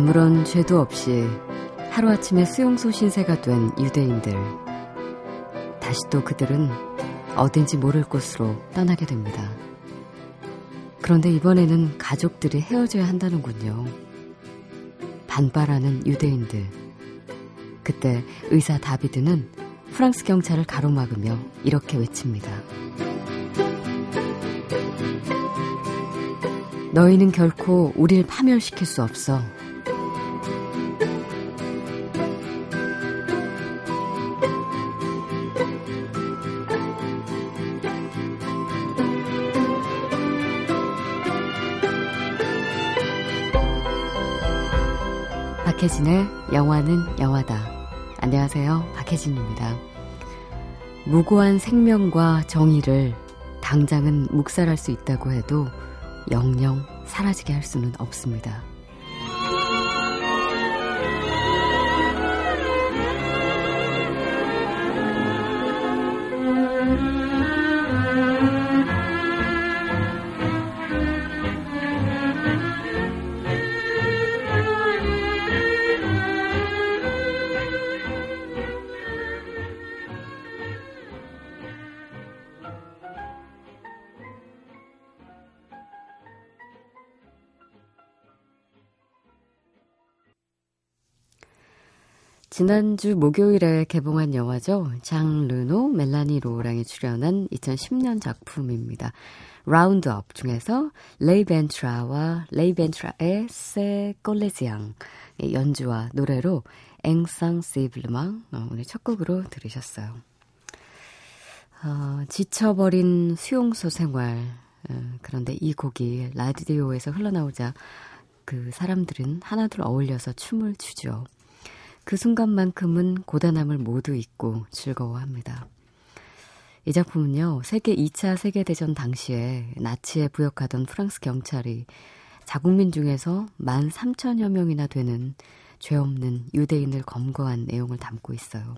아무런 죄도 없이 하루아침에 수용소 신세가 된 유대인들. 다시 또 그들은 어딘지 모를 곳으로 떠나게 됩니다. 그런데 이번에는 가족들이 헤어져야 한다는군요. 반발하는 유대인들. 그때 의사 다비드는 프랑스 경찰을 가로막으며 이렇게 외칩니다. 너희는 결코 우리를 파멸시킬 수 없어. 박혜진의 영화는 영화다. 안녕하세요. 박혜진입니다. 무고한 생명과 정의를 당장은 묵살할 수 있다고 해도 영영 사라지게 할 수는 없습니다. 지난주 목요일에 개봉한 영화죠. 장 르노, 멜라니 로랑이 출연한 2010년 작품입니다. Round Up 중에서 레이 벤트라와 레이 벤트라 et ses Collégiens 연주와 노래로 Insensiblement 어, 오늘 첫 곡으로 들으셨어요. 어, 지쳐버린 수용소 생활 어, 그런데 이 곡이 라디오에서 흘러나오자 그 사람들은 하나둘 어울려서 춤을 추죠. 그 순간만큼은 고단함을 모두 잊고 즐거워합니다. 이 작품은요, 세계 2차 세계대전 당시에 나치에 부역하던 프랑스 경찰이 자국민 중에서 1만 3천여 명이나 되는 죄 없는 유대인을 검거한 내용을 담고 있어요.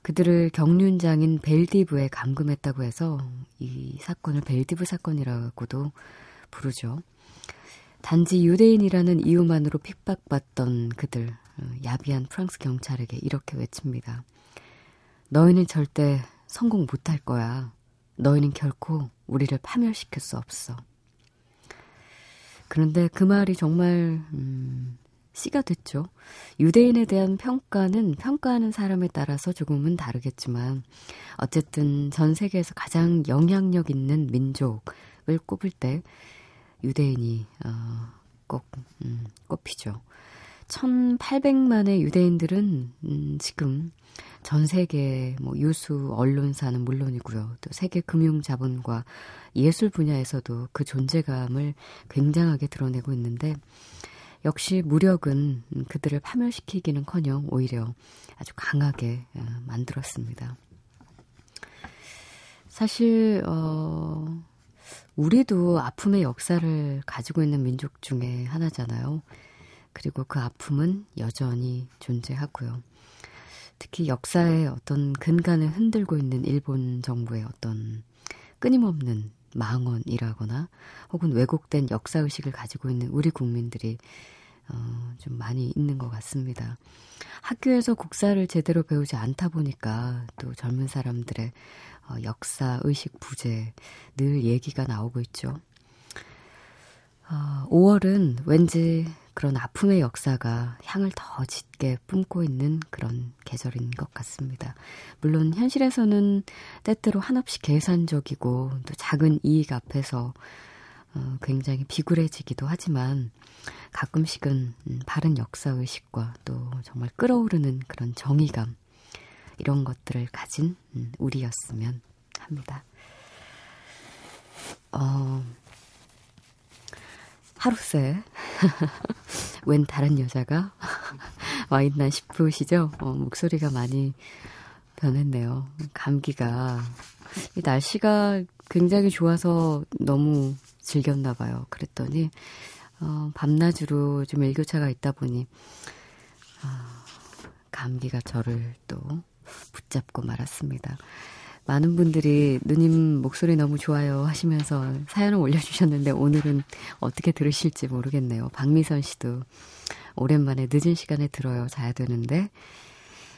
그들을 경륜장인 벨디브에 감금했다고 해서 이 사건을 벨디브 사건이라고도 부르죠. 단지 유대인이라는 이유만으로 핍박받던 그들, 어, 야비한 프랑스 경찰에게 이렇게 외칩니다. 너희는 절대 성공 못할 거야. 너희는 결코 우리를 파멸시킬 수 없어. 그런데 그 말이 정말 음, 씨가 됐죠. 유대인에 대한 평가는 평가하는 사람에 따라서 조금은 다르겠지만 어쨌든 전 세계에서 가장 영향력 있는 민족을 꼽을 때 유대인이 어, 꼭 음, 꼽히죠. 1,800만의 유대인들은 음, 지금 전 세계 뭐 유수 언론사는 물론이고요. 또 세계 금융 자본과 예술 분야에서도 그 존재감을 굉장하게 드러내고 있는데 역시 무력은 그들을 파멸시키기는커녕 오히려 아주 강하게 어, 만들었습니다. 사실 어 우리도 아픔의 역사를 가지고 있는 민족 중에 하나잖아요. 그리고 그 아픔은 여전히 존재하고요. 특히 역사의 어떤 근간을 흔들고 있는 일본 정부의 어떤 끊임없는 망언이라거나 혹은 왜곡된 역사의식을 가지고 있는 우리 국민들이 어, 좀 많이 있는 것 같습니다. 학교에서 국사를 제대로 배우지 않다 보니까 또 젊은 사람들의 어, 역사의식 부재 늘 얘기가 나오고 있죠. 어, 5월은 왠지 그런 아픔의 역사가 향을 더 짙게 뿜고 있는 그런 계절인 것 같습니다. 물론 현실에서는 때때로 한없이 계산적이고 또 작은 이익 앞에서 어, 굉장히 비굴해지기도 하지만 가끔씩은 음, 바른 역사의식과 또 정말 끓어오르는 그런 정의감 이런 것들을 가진 음, 우리였으면 합니다. 어, 하루새 웬 다른 여자가 와 있나 싶으시죠? 어, 목소리가 많이 변했네요. 감기가 이 날씨가 굉장히 좋아서 너무 즐겼나 봐요. 그랬더니 어, 어, 밤낮으로 좀 일교차가 있다 보니, 어, 감기가 저를 또 붙잡고 말았습니다. 많은 분들이 누님 목소리 너무 좋아요 하시면서 사연을 올려주셨는데 오늘은 어떻게 들으실지 모르겠네요. 박미선 씨도 오랜만에 늦은 시간에 들어요. 자야 되는데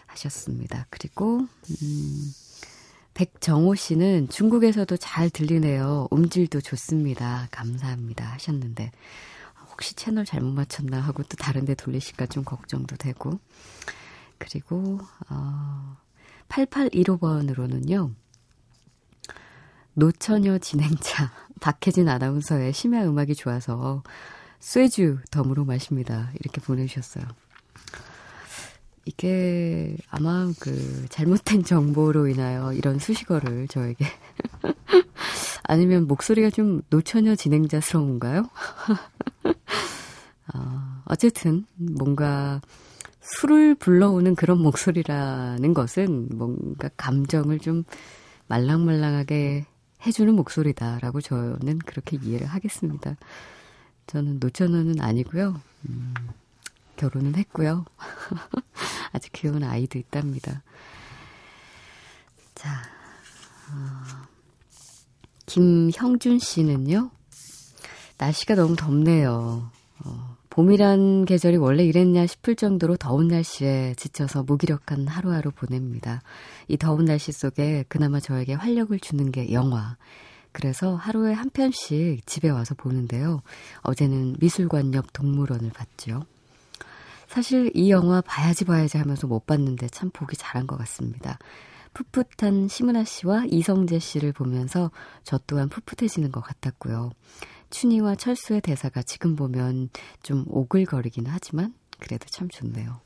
하셨습니다. 그리고 음, 백정호 씨는 중국에서도 잘 들리네요. 음질도 좋습니다. 감사합니다 하셨는데 혹시 채널 잘못 맞췄나 하고 또 다른 데 돌리실까 좀 걱정도 되고 그리고 어 8815번으로는요. 노처녀 진행자 박혜진 아나운서의 심야 음악이 좋아서 쇠주 덤으로 마십니다. 이렇게 보내주셨어요. 이게 아마 그 잘못된 정보로 인하여 이런 수식어를 저에게 아니면 목소리가 좀 노처녀 진행자스러운가요? 어, 어쨌든 뭔가 술을 불러오는 그런 목소리라는 것은 뭔가 감정을 좀 말랑말랑하게 해주는 목소리다라고 저는 그렇게 이해를 하겠습니다. 저는 노처녀는 아니고요. 음, 결혼은 했고요. 아직 귀여운 아이도 있답니다. 자, 어, 김형준 씨는요. 날씨가 너무 덥네요. 어, 봄이란 계절이 원래 이랬냐 싶을 정도로 더운 날씨에 지쳐서 무기력한 하루하루 보냅니다. 이 더운 날씨 속에 그나마 저에게 활력을 주는 게 영화. 그래서 하루에 한 편씩 집에 와서 보는데요. 어제는 미술관 옆 동물원을 봤죠. 사실 이 영화 봐야지 봐야지 하면서 못 봤는데 참 보기 잘한 것 같습니다. 풋풋한 심은하 씨와 이성재 씨를 보면서 저 또한 풋풋해지는 것 같았고요. 춘희와 철수의 대사가 지금 보면 좀 오글거리긴 하지만 그래도 참 좋네요.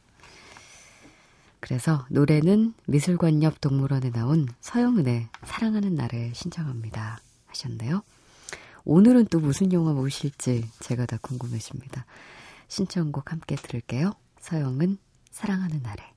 그래서 노래는 미술관 옆 동물원에 나온 서영은의 사랑하는 날에 신청합니다. 하셨네요. 오늘은 또 무슨 영화 보실지 제가 다 궁금해집니다. 신청곡 함께 들을게요. 서영은 사랑하는 날에.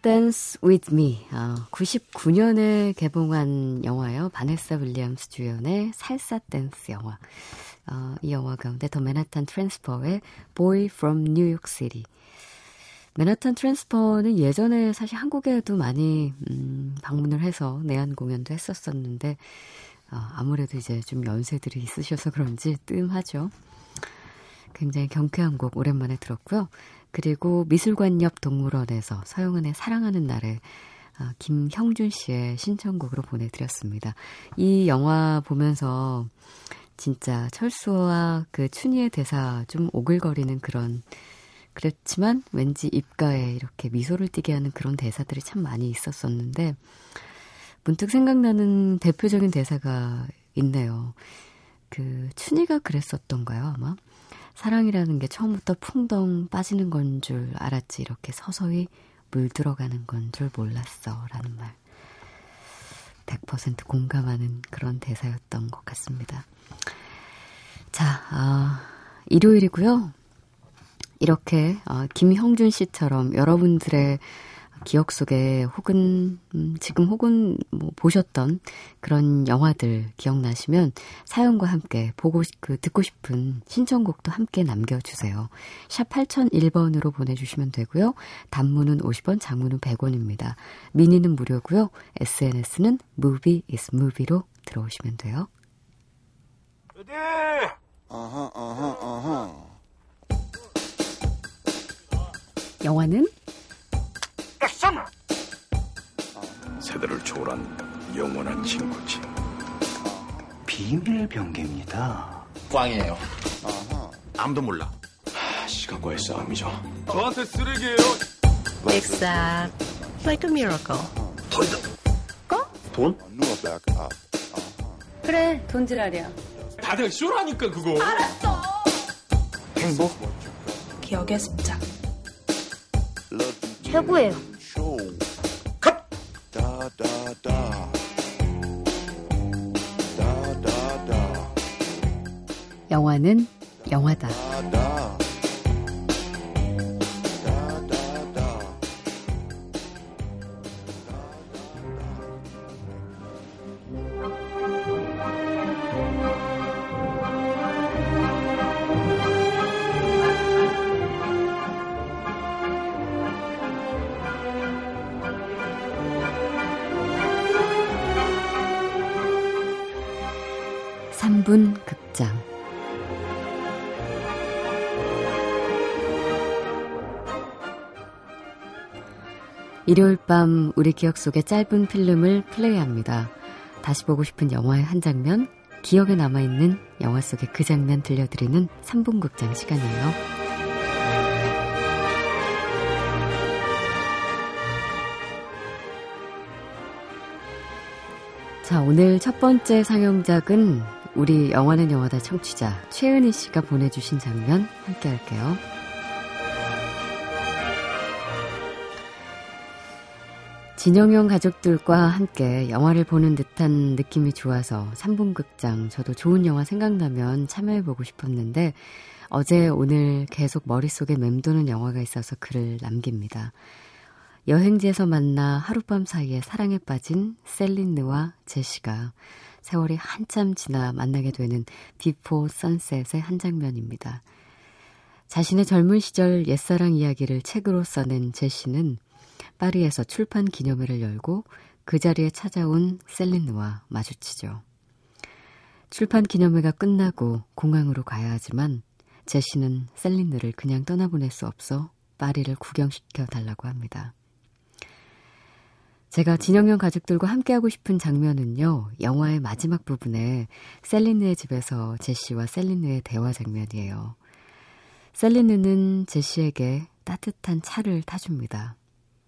Dance with Me. 어, 99년에 개봉한 영화요. 바네사 윌리엄스 주연의 살사 댄스 영화. 어, 이 영화 가운데 The Manhattan Transfer의 Boy from New York City. Manhattan Transfer는 예전에 사실 한국에도 많이 음, 방문을 해서 내한 공연도 했었었는데 어, 아무래도 이제 좀 연세들이 있으셔서 그런지 뜸하죠. 굉장히 경쾌한 곡 오랜만에 들었고요. 그리고 미술관 옆 동물원에서 서영은의 사랑하는 날에 아, 김형준 씨의 신청곡으로 보내드렸습니다. 이 영화 보면서 진짜 철수와 그 춘희의 대사 좀 오글거리는 그런 그렇지만 왠지 입가에 이렇게 미소를 띠게 하는 그런 대사들이 참 많이 있었었는데 문득 생각나는 대표적인 대사가 있네요. 그 춘희가 그랬었던가요 아마? 사랑이라는 게 처음부터 풍덩 빠지는 건 줄 알았지 이렇게 서서히 물 들어가는 건 줄 몰랐어 라는 말 100% 공감하는 그런 대사였던 것 같습니다. 자, 아, 일요일이고요. 이렇게 어, 김형준 씨처럼 여러분들의 기억 속에 혹은 음, 지금 혹은 뭐 보셨던 그런 영화들 기억나시면 사연과 함께 보고 그 듣고 싶은 신청곡도 함께 남겨 주세요. 샵 8001번으로 보내 주시면 되고요. 단문은 50원, 장문은 100원입니다. 미니는 무료고요. SNS는 movie is movie로 들어오시면 돼요. 어허, 어허, 어허. 영화는 세대를 초월한 영원한 친구지. 비밀 병기입니다. 꽝이에요. 아무도 몰라. 하, 시간과의 싸움이죠. 저한테 쓰레기예요. Except like a miracle. 돈? about uh, 그래 돈지랄이야. 다들 쇼라니까 그거. 행복? 기억의 습작. 최고예요. show. Da da da. Da da da. 영화는 영화다. 3분 극장 일요일 밤 우리 기억 속의 짧은 필름을 플레이합니다. 다시 보고 싶은 영화의 한 장면, 기억에 남아있는 영화 속의 그 장면 들려드리는 3분 극장 시간이에요. 자, 오늘 첫 번째 상영작은 우리 영화는 영화다 청취자 최은희 씨가 보내주신 장면 함께 할게요. 진영형 가족들과 함께 영화를 보는 듯한 느낌이 좋아서 3분 극장 저도 좋은 영화 생각나면 참여해보고 싶었는데 어제 오늘 계속 머릿속에 맴도는 영화가 있어서 글을 남깁니다. 여행지에서 만나 하룻밤 사이에 사랑에 빠진 셀린느와 제시가 세월이 한참 지나 만나게 되는 Before Sunset의 한 장면입니다. 자신의 젊은 시절 옛사랑 이야기를 책으로 써낸 제시는 파리에서 출판 기념회를 열고 그 자리에 찾아온 셀린느와 마주치죠. 출판 기념회가 끝나고 공항으로 가야 하지만 제시는 셀린느를 그냥 떠나보낼 수 없어 파리를 구경시켜 달라고 합니다. 제가 진영형 가족들과 함께하고 싶은 장면은요, 영화의 마지막 부분에 셀린느의 집에서 제시와 셀린느의 대화 장면이에요. 셀린느는 제시에게 따뜻한 차를 타줍니다.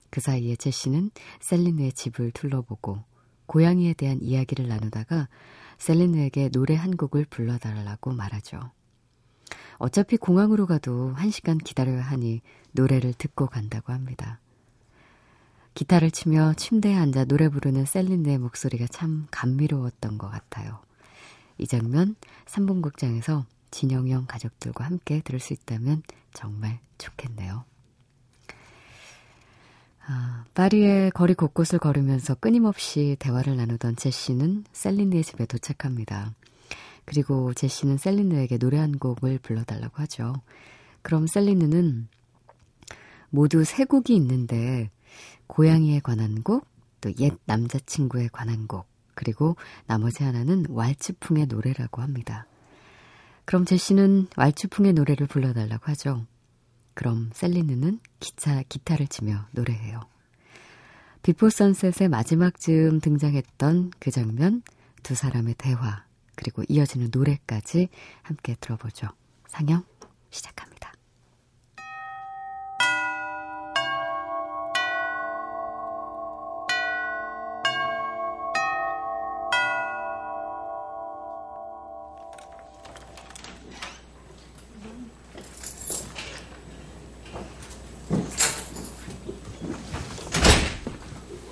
그 사이에 제시는 셀린느의 집을 둘러보고 고양이에 대한 이야기를 나누다가 셀린느에게 노래 한 곡을 불러달라고 말하죠. 어차피 공항으로 가도 한 시간 기다려야 하니 노래를 듣고 간다고 합니다. 기타를 치며 침대에 앉아 노래 부르는 셀린느의 목소리가 참 감미로웠던 것 같아요. 이 장면 3분 극장에서 진영형 가족들과 함께 들을 수 있다면 정말 좋겠네요. 아, 파리의 거리 곳곳을 걸으면서 끊임없이 대화를 나누던 제시는 셀린느의 집에 도착합니다. 그리고 제시는 셀린느에게 노래 한 곡을 불러달라고 하죠. 그럼 셀린느는 모두 세 곡이 있는데 고양이에 관한 곡, 또 옛 남자친구에 관한 곡, 그리고 나머지 하나는 왈츠풍의 노래라고 합니다. 그럼 제시는 왈츠풍의 노래를 불러달라고 하죠. 그럼 셀린느는 기차, 기타를 치며 노래해요. Before Sunset의 마지막 즈음 등장했던 그 장면, 두 사람의 대화, 그리고 이어지는 노래까지 함께 들어보죠. 상영 시작합니다.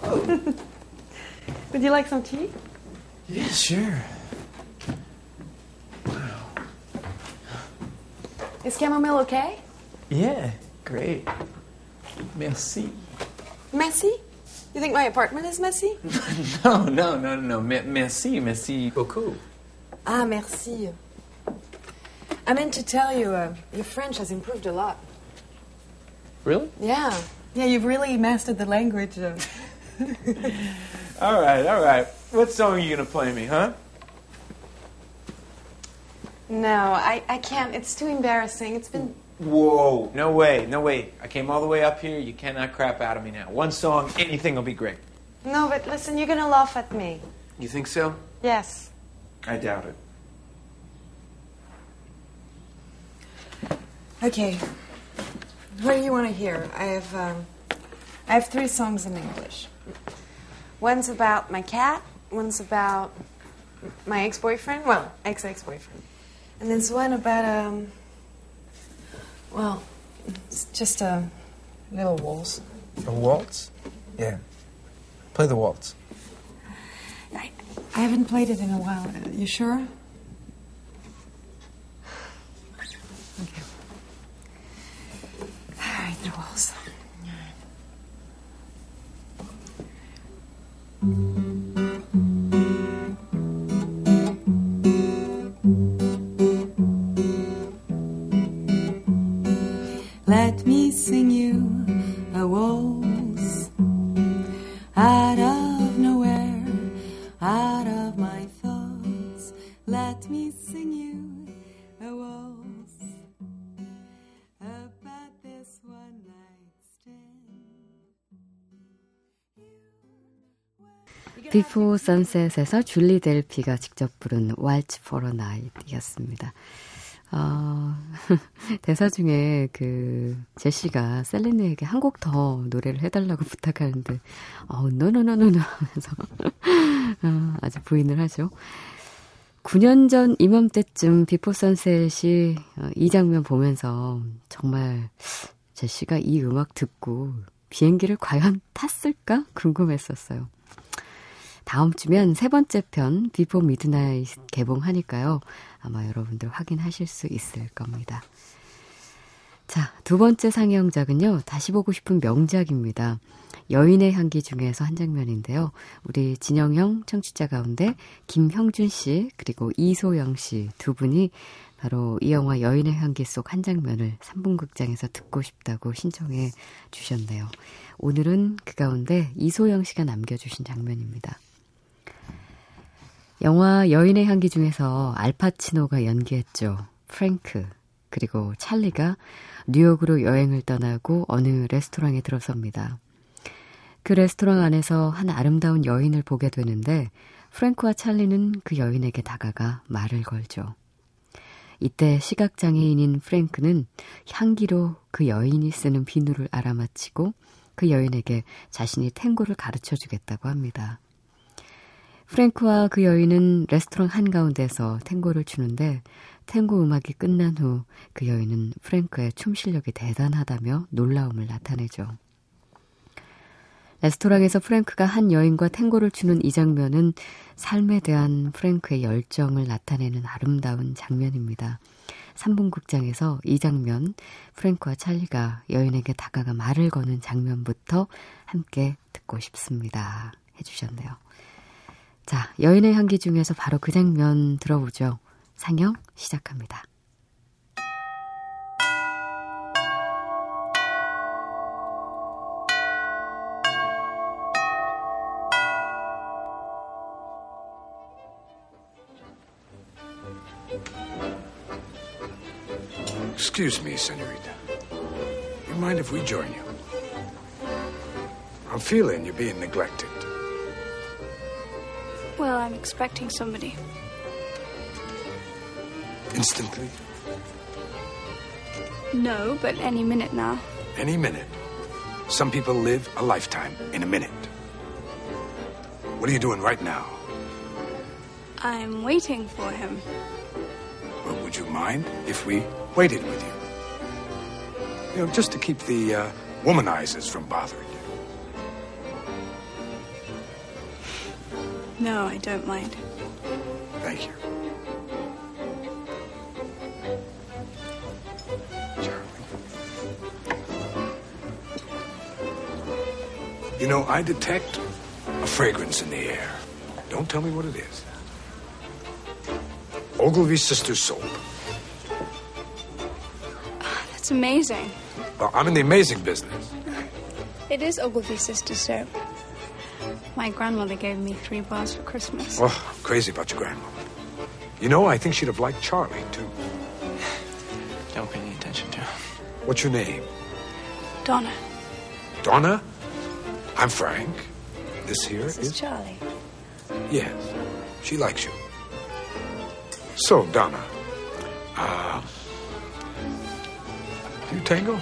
Would you like some tea? Yeah, sure. Wow. Is chamomile okay? Yeah, great. Merci. Messy? You think my apartment is messy? No, no, no, no, no. Me- merci, merci beaucoup. ah, merci. I meant to tell you, uh, your French has improved a lot. Really? Yeah. Yeah, you've really mastered the language. All right, all right. What song are you gonna play me, huh? No, I, I can't. It's too embarrassing. It's been. Whoa. No way, no way. I came all the way up here. You cannot crap out of me now. One song, anything will be great. No, but listen, you're gonna laugh at me. You think so? Yes. I doubt it. Okay. What do you want to hear? I have um, I have three songs in English. One's about my cat. One's about my ex-boyfriend. Well, ex-ex-boyfriend. And there's one about um. Well, it's just a little waltz. A waltz? Yeah. Play the waltz. I, I haven't played it in a while. You sure? 비포 선셋에서 줄리 델피가 직접 부른 for a Night이었습니다. 어, 대사 중에 그 제시가 셀린느에게 한 곡 더 노래를 해달라고 부탁하는데 어, 노노노노노 하면서 어, 아주 부인을 하죠. 9년 전 이맘때쯤 Before Sunset이 어, 이 장면 보면서 정말 제시가 이 음악 듣고 비행기를 과연 탔을까 궁금했었어요. 다음 주면 세 번째 편 Before Midnight 개봉하니까요. 아마 여러분들 확인하실 수 있을 겁니다. 자, 두 번째 상영작은요. 다시 보고 싶은 명작입니다. 여인의 향기 중에서 한 장면인데요. 우리 진영형 청취자 가운데 김형준 씨 그리고 이소영 씨 두 분이 바로 이 영화 여인의 향기 속 한 장면을 3분 극장에서 듣고 싶다고 신청해 주셨네요. 오늘은 그 가운데 이소영 씨가 남겨주신 장면입니다. 영화 여인의 향기 중에서 알파치노가 연기했죠. 프랭크 그리고 찰리가 뉴욕으로 여행을 떠나고 어느 레스토랑에 들어섭니다. 그 레스토랑 안에서 한 아름다운 여인을 보게 되는데 프랭크와 찰리는 그 여인에게 다가가 말을 걸죠. 이때 시각장애인인 프랭크는 향기로 그 여인이 쓰는 비누를 알아맞히고 그 여인에게 자신이 탱고를 가르쳐 주겠다고 합니다. 프랭크와 그 여인은 레스토랑 한가운데서 탱고를 추는데 탱고 음악이 끝난 후 그 여인은 프랭크의 춤 실력이 대단하다며 놀라움을 나타내죠. 레스토랑에서 프랭크가 한 여인과 탱고를 추는 이 장면은 삶에 대한 프랭크의 열정을 나타내는 아름다운 장면입니다. 3분 극장에서 이 장면, 프랭크와 찰리가 여인에게 다가가 말을 거는 장면부터 함께 듣고 싶습니다. 해주셨네요. 자, 여인의 향기 중에서 바로 그 장면 들어보죠. 상영 시작합니다. Excuse me, senorita. You mind if we join you? I'm feeling you're being neglected. Well, I'm expecting somebody. Instantly, No, but any minute now. any minute. Some people live a lifetime in a minute. What are you doing right now? I'm waiting for him. Well, would you mind if we waited with you? You know, just to keep the uh, womanizers from bothering No, I don't mind. Thank you. Charlie. You know, I detect a fragrance in the air. Don't tell me what it is. Ogilvy Sisters soap. Ah, that's amazing. Well, I'm in the amazing business. It is Ogilvy Sisters soap. My grandmother gave me three bars for Christmas. Oh, I'm crazy about your grandmother. You know, I think she'd have liked Charlie, too. Don't pay any attention to him. What's your name? Donna. Donna? I'm Frank. This here This is Charlie. Yes. She likes you. So, Donna, uh, do you tango?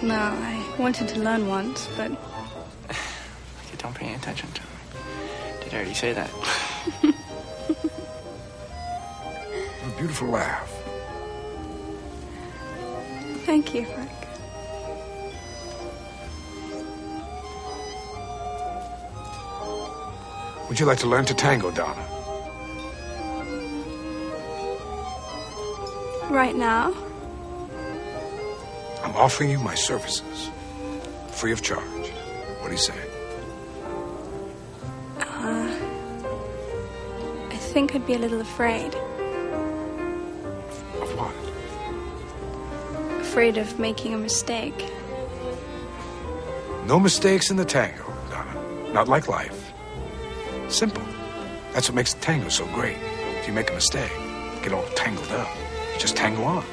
No, I wanted to learn once, but attention to him. Did I already say that? You have a beautiful laugh. thank you, Frank. Would you like to learn to tango, Donna? Right now, I'm offering you my services, free of charge. What do you say? Think I'd be a little afraid. Of what? Afraid of making a mistake. No mistakes in the tango, Donna. Not like life. Simple. That's what makes the tango so great. If you make a mistake, get all tangled up. You just tango on.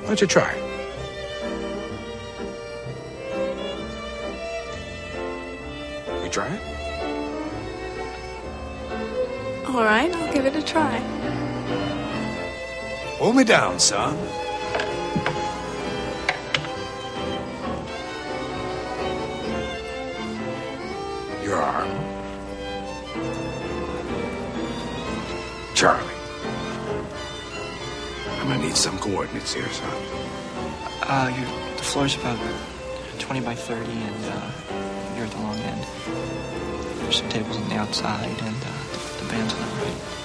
Why don't you try it? We try it? All right, I'll give it a try. Hold me down, son. Your arm. Charlie. I'm gonna need some coordinates here, son. Uh, you the floor's about 20 by 30, and uh, you're at the long end. There's some tables on the outside, and uh, abandonment.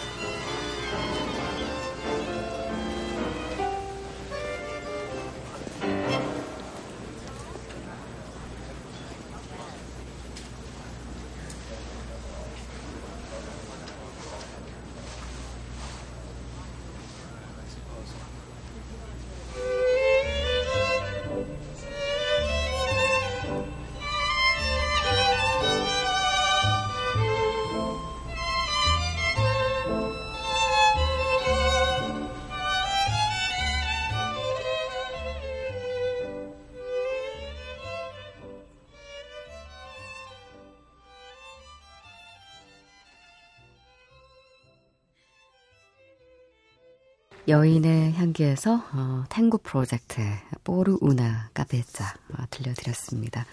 여인의 향기에서 어, Tango Project의 Por una Cabeza 어, 들려드렸습니다.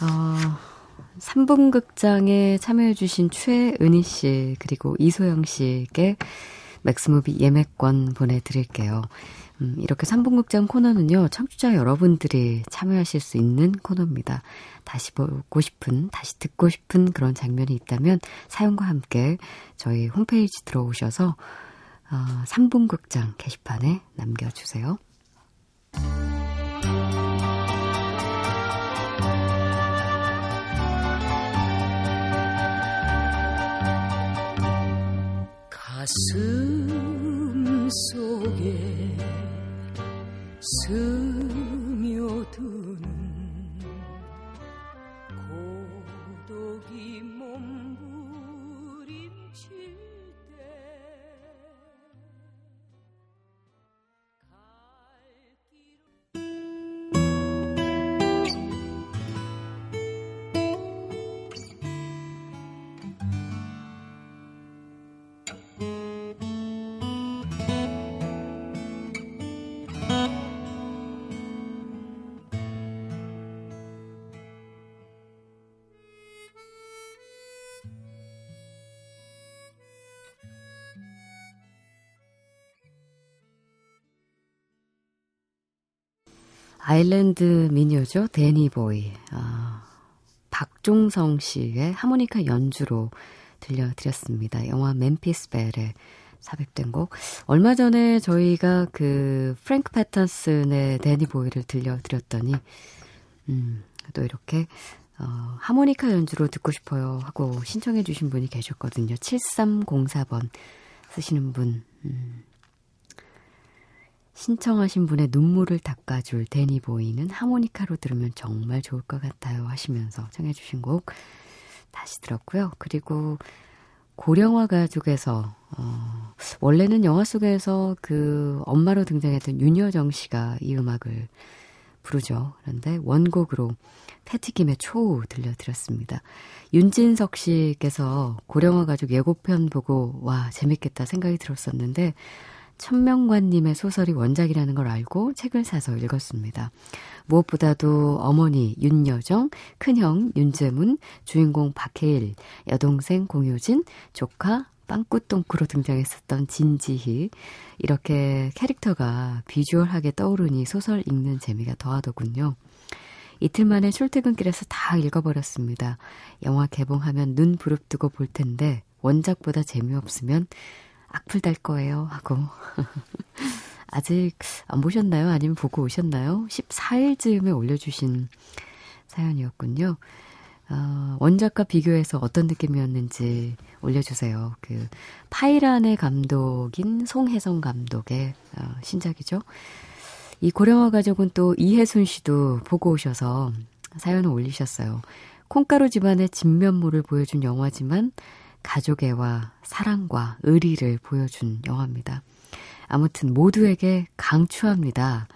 어, 3분 극장에 참여해주신 최은희 씨 그리고 이소영 씨에게 맥스무비 예매권 보내드릴게요. 음, 이렇게 3분 극장 코너는요, 청취자 여러분들이 참여하실 수 있는 코너입니다. 다시 보고 싶은, 다시 듣고 싶은 그런 장면이 있다면 사연과 함께 저희 홈페이지 들어오셔서 어, 3분 극장 게시판에 남겨주세요. 가슴 속에 스며드는 고독이 몸부림칠 때 아일랜드 미녀죠. 데니보이. 아, 박종성 씨의 하모니카 연주로 들려드렸습니다. 영화 맨피스 벨에 삽입된 곡. 얼마 전에 저희가 그 프랭크 패턴슨의 데니보이를 들려드렸더니 음, 또 이렇게 어, 하모니카 연주로 듣고 싶어요 하고 신청해 주신 분이 계셨거든요. 7304번 쓰시는 분. 음, 신청하신 분의 눈물을 닦아줄 데니보이는 하모니카로 들으면 정말 좋을 것 같아요 하시면서 청해주신 곡 다시 들었고요. 그리고 고령화 가족에서 어, 원래는 영화 속에서 그 엄마로 등장했던 윤여정 씨가 이 음악을 부르죠. 그런데 원곡으로 패티김의 초우 들려드렸습니다. 윤진석 씨께서 고령화 가족 예고편 보고 와 재밌겠다 생각이 들었었는데 천명관님의 소설이 원작이라는 걸 알고 책을 사서 읽었습니다. 무엇보다도 어머니 윤여정, 큰형 윤재문, 주인공 박해일, 여동생 공효진, 조카 빵꾸똥꾸로 등장했었던 진지희 이렇게 캐릭터가 비주얼하게 떠오르니 소설 읽는 재미가 더하더군요. 이틀 만에 출퇴근길에서 다 읽어버렸습니다. 영화 개봉하면 눈 부릅뜨고 볼 텐데 원작보다 재미없으면 악플 달 거예요 하고 아직 안 보셨나요? 아니면 보고 오셨나요? 14일쯤에 올려주신 사연이었군요. 어, 원작과 비교해서 어떤 느낌이었는지 올려주세요. 그 파이란의 감독인 송혜성 감독의 어, 신작이죠. 이 고령화 가족은 또 이혜순 씨도 보고 오셔서 사연을 올리셨어요. 콩가루 집안의 진면모를 보여준 영화지만 가족애와 사랑과 의리를 보여준 영화입니다. 아무튼 모두에게 강추합니다.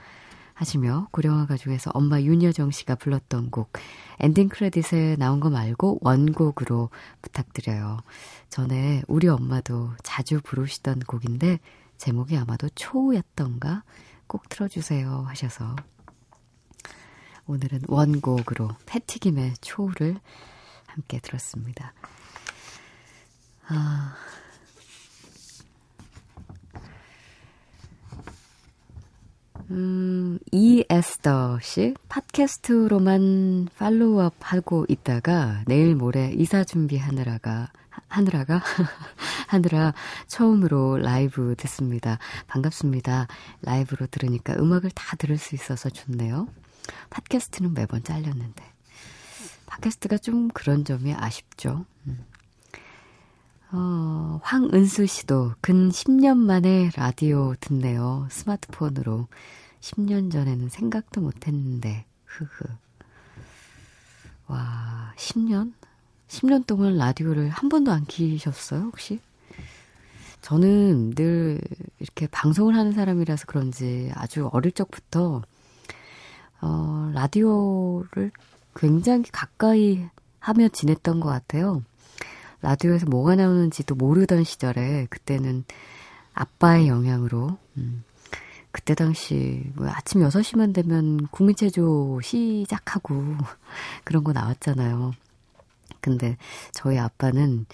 하시며 고령화 가족에서 엄마 윤여정 씨가 불렀던 곡 엔딩 크레딧에 나온 거 말고 원곡으로 부탁드려요. 전에 우리 엄마도 자주 부르시던 곡인데 제목이 아마도 초우였던가 꼭 틀어주세요 하셔서 오늘은 원곡으로 패티김의 초우를 함께 들었습니다. 아, 음, 이에스더 씨, 팟캐스트로만 팔로우업 하고 있다가 내일 모레 이사 준비하느라가, 하느라가, 하느라 처음으로 라이브 듣습니다. 반갑습니다. 라이브로 들으니까 음악을 다 들을 수 있어서 좋네요. 팟캐스트는 매번 잘렸는데. 팟캐스트가 좀 그런 점이 아쉽죠. 음. 어, 황은수 씨도 근 10년 만에 라디오 듣네요. 스마트폰으로. 10년 전에는 생각도 못 했는데, 흐흐. 와, 10년? 10년 동안 라디오를 한 번도 안 키셨어요, 혹시? 저는 늘 이렇게 방송을 하는 사람이라서 그런지 아주 어릴 적부터, 어, 라디오를 굉장히 가까이 하며 지냈던 것 같아요. 라디오에서 뭐가 나오는지도 모르던 시절에 그때는 아빠의 영향으로 음, 그때 당시 뭐 아침 6시만 되면 국민체조 시작하고 그런 거 나왔잖아요. 근데 저희 아빠는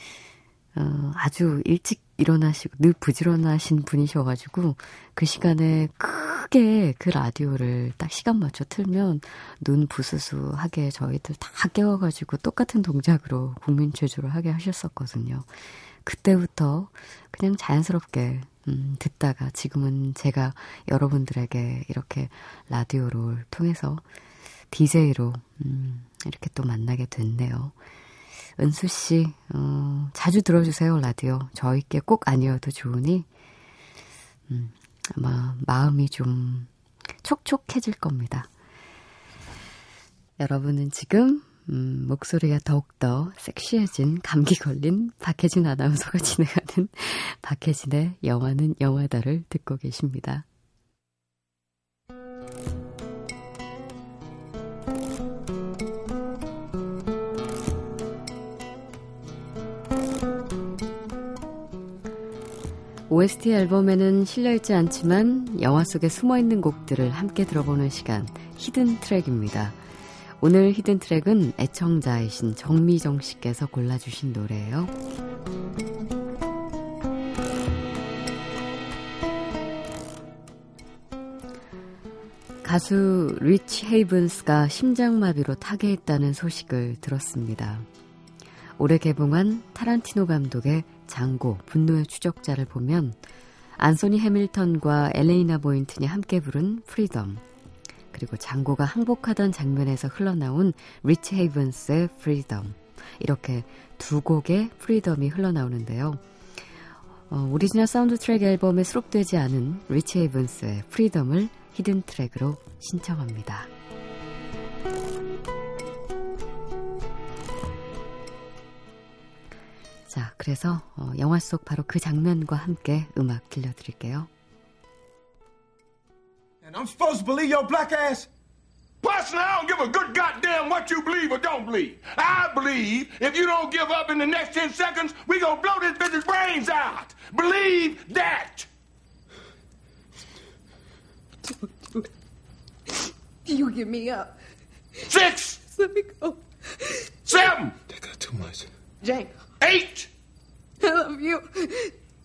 어, 아주 일찍 일어나시고 늘 부지런하신 분이셔가지고 그 시간에 크게 그 라디오를 딱 시간 맞춰 틀면 눈 부스스하게 저희들 다 깨워가지고 똑같은 동작으로 국민 체조를 하게 하셨었거든요. 그때부터 그냥 자연스럽게 음, 듣다가 지금은 제가 여러분들에게 이렇게 라디오를 통해서 DJ로 음, 이렇게 또 만나게 됐네요. 은수 씨, 어, 자주 들어주세요, 라디오. 저희께 꼭 아니어도 좋으니, 음, 아마 마음이 좀 촉촉해질 겁니다. 여러분은 지금, 음, 목소리가 더욱더 섹시해진 감기 걸린 박혜진 아나운서가 진행하는 박혜진의 영화는 영화다를 듣고 계십니다. OST 앨범에는 실려있지 않지만 영화 속에 숨어있는 곡들을 함께 들어보는 시간, hidden track입니다. 오늘 hidden track은 애청자이신 정미정 씨께서 골라주신 노래예요. 가수 리치 헤이븐스가 심장마비로 타계했다는 소식을 들었습니다. 올해 개봉한 타란티노 감독의 장고, 분노의 추적자를 보면 안소니 해밀턴과 엘레이나 보인튼이 함께 부른 Freedom, 그리고 장고가 항복하던 장면에서 흘러나온 리치 헤이븐스의 Freedom, 이렇게 두 곡의 Freedom이 흘러나오는데요. 어, 오리지널 사운드 트랙 앨범에 수록되지 않은 리치 헤이븐스의 Freedom을 hidden track으로 신청합니다. 자, 그래서 어, 영화 속 바로 그 장면과 함께 음악 들려드릴게요. And I'm supposed to believe your black ass? Personally, I don't give a good goddamn what you believe or don't believe. I believe if you don't give up in the next 10 seconds, we gonna blow this bitch's brains out. Believe that. You give me up. Six, Let me go. seven, They got too much. Jane, eight, I love you.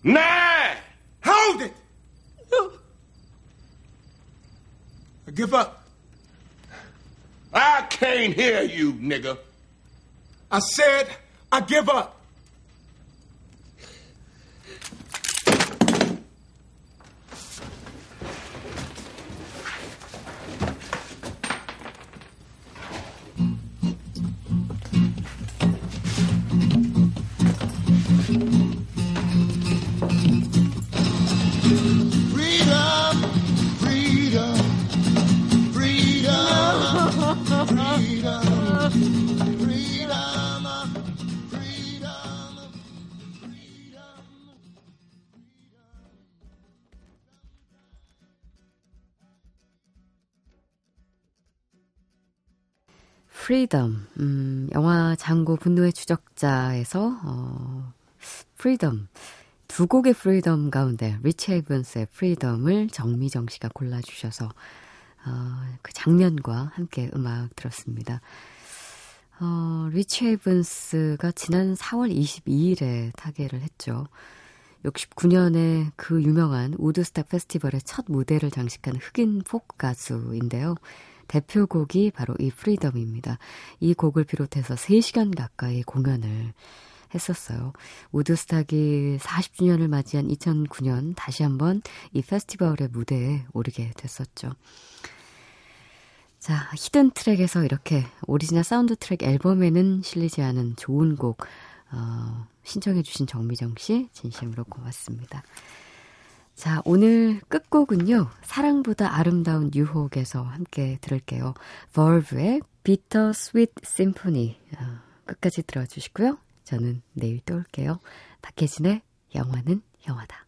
nine. Hold it! No. I give up. I can't hear you, nigga. I said I give up. Freedom, 음, 영화 장고 분노의 추적자에서, 어, Freedom. 두 곡의 Freedom 가운데 리치 헤이븐스의 Freedom을 정미정 씨가 골라주셔서, 어, 그 장면과 함께 음악 들었습니다. 어, 리치 헤이븐스가 지난 4월 22일에 타계를 했죠. 69년에 그 유명한 우드스탁 페스티벌의 첫 무대를 장식한 흑인 포크 가수인데요. 대표곡이 바로 이 Freedom입니다. 이 곡을 비롯해서 3시간 가까이 공연을 했었어요. 우드스탁이 40주년을 맞이한 2009년 다시 한번 이 페스티벌의 무대에 오르게 됐었죠. 자, hidden track에서 이렇게 오리지널 사운드 트랙 앨범에는 실리지 않은 좋은 곡 어, 신청해 주신 정미정 씨 진심으로 고맙습니다. 자, 오늘 끝곡은요. 사랑보다 아름다운 유혹에서 함께 들을게요. Verve의 Bitter Sweet Symphony 어, 끝까지 들어주시고요. 저는 내일 또 올게요. 박혜진의 영화는 영화다.